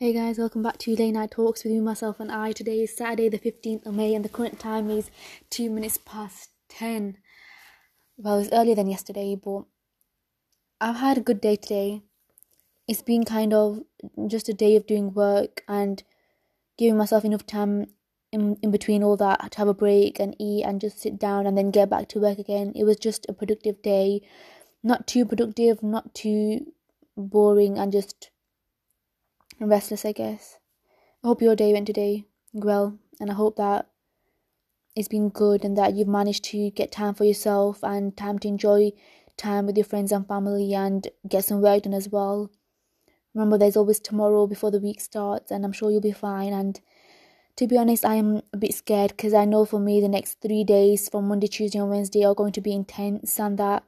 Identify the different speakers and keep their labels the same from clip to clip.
Speaker 1: Hey guys, welcome back to Late Night Talks with me, myself, and I. Today is Saturday, the 15th of May, and the current time is 2 minutes past 10. Well, it's earlier than yesterday, but I've had a good day today. It's been kind of just a day of doing work and giving myself enough time in, in between all that to have a break and eat and just sit down and then get back to work again. It was just a productive day. Not too productive, not too boring, and just restless, I guess. I hope your day went today well, and I hope that it's been good and that you've managed to get time for yourself and time to enjoy time with your friends and family and get some work done as well. Remember, there's always tomorrow before the week starts, and I'm sure you'll be fine. And to be honest, I'm a bit scared because I know for me the next three days from Monday, Tuesday, and Wednesday are going to be intense, and that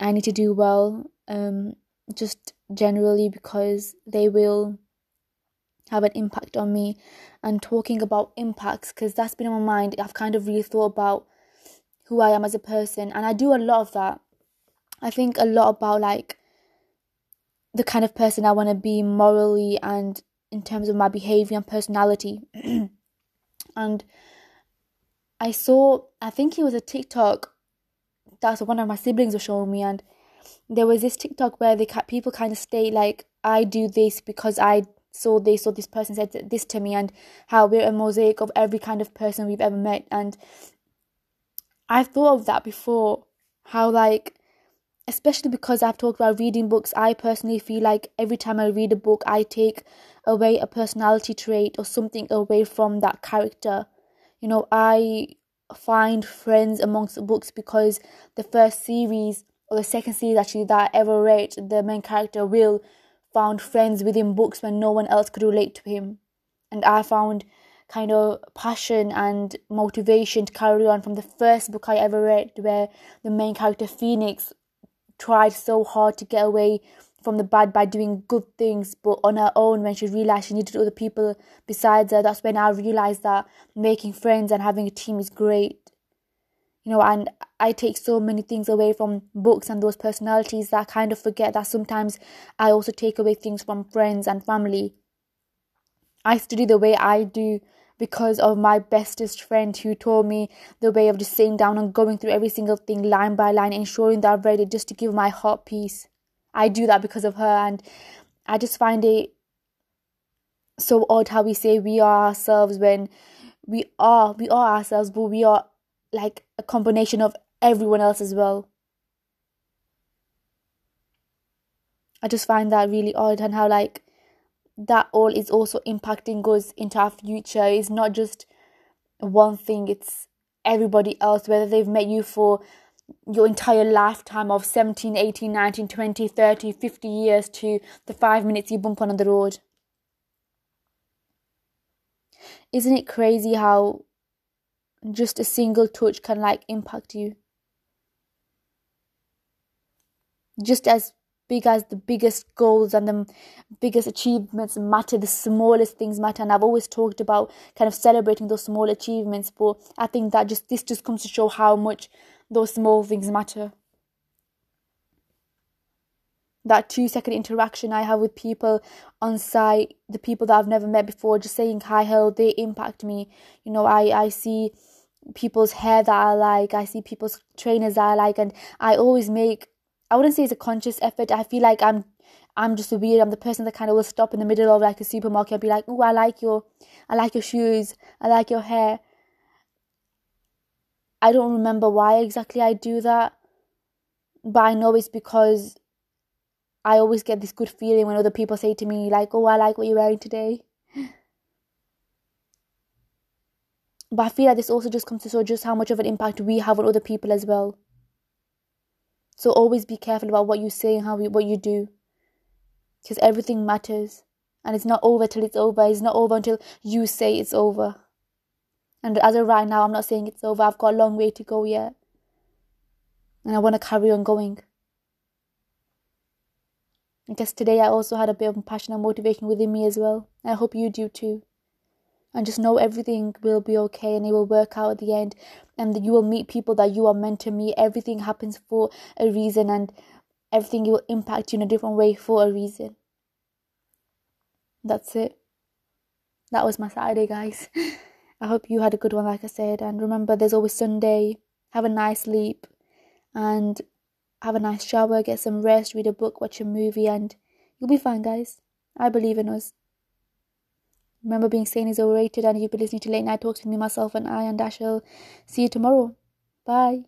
Speaker 1: I need to do well. Um, just generally because they will have an impact on me and talking about impacts because that's been on my mind. I've kind of really thought about who i am as a person and i do a lot of that. I think a lot about like the kind of person i want to be morally and in terms of my behavior and personality. And i saw i think it was a tiktok that's one of my siblings was showing me and there was this tiktok where the people kind of state like i do this because i saw this or this person said this to me and how we're a mosaic of every kind of person we've ever met. And I've thought of that before how like especially because I've talked about reading books I personally feel like every time I read a book I take away a personality trait or something away from that character. You know I find friends amongst the books because the first series or the second series actually that I ever read the main character will found friends within books when no one else could relate to him. And I found kind of passion and motivation to carry on from the first book I ever read, where the main character Phoenix tried so hard to get away from the bad by doing good things, but on her own, when she realized she needed other people besides her, that's when I realized that making friends and having a team is great you know and i take so many things away from books and those personalities that i kind of forget that sometimes i also take away things from friends and family. I study the way i do because of my bestest friend who told me the way of just sitting down and going through every single thing line by line ensuring that i've read it just to give my heart peace. I do that because of her and i just find it so odd how we say we are ourselves when we are we are ourselves but we are like a combination of everyone else as well. I just find that really odd and how like that all is also impacting us into our future. It's not just one thing, it's everybody else, whether they've met you for your entire lifetime of 17, 18, 19, 20, 30, 50 years to the five minutes you bump on the road. Isn't it crazy how just a single touch can like impact you. Just as big as the biggest goals and the biggest achievements matter the smallest things matter. And i've always talked about kind of celebrating those small achievements but i think that just this just comes to show how much those small things matter that two second interaction I have with people on site, the people that I've never met before, just saying hi, hello, they impact me. You know, I, I see people's hair that I like, I see people's trainers that I like, and I always make I wouldn't say it's a conscious effort. I feel like I'm I'm just weird. I'm the person that kind of will stop in the middle of like a supermarket and be like, "Oh, I like your, I like your shoes. I like your hair." I don't remember why exactly I do that, but I know it's because I always get this good feeling when other people say to me like, "Oh, I like what you're wearing today." But I feel like this also just comes to show just how much of an impact we have on other people as well. So always be careful about what you say and how you, what you do. Because everything matters. And it's not over till it's over. It's not over until you say it's over. And as of right now, I'm not saying it's over. I've got a long way to go yet. And I want to carry on going. I guess today I also had a bit of passion and motivation within me as well. I hope you do too and just know everything will be okay and it will work out at the end and that you will meet people that you are meant to meet everything happens for a reason and everything will impact you in a different way for a reason That's it. That was my Saturday, guys. I hope you had a good one, like I said. And remember, there's always Sunday. Have a nice sleep and have a nice shower, get some rest, read a book, watch a movie, and you'll be fine, guys. I believe in us. Remember, being sane is overrated, and you've been listening to Late Night Talks with me, myself, and I, and I shall see you tomorrow. Bye.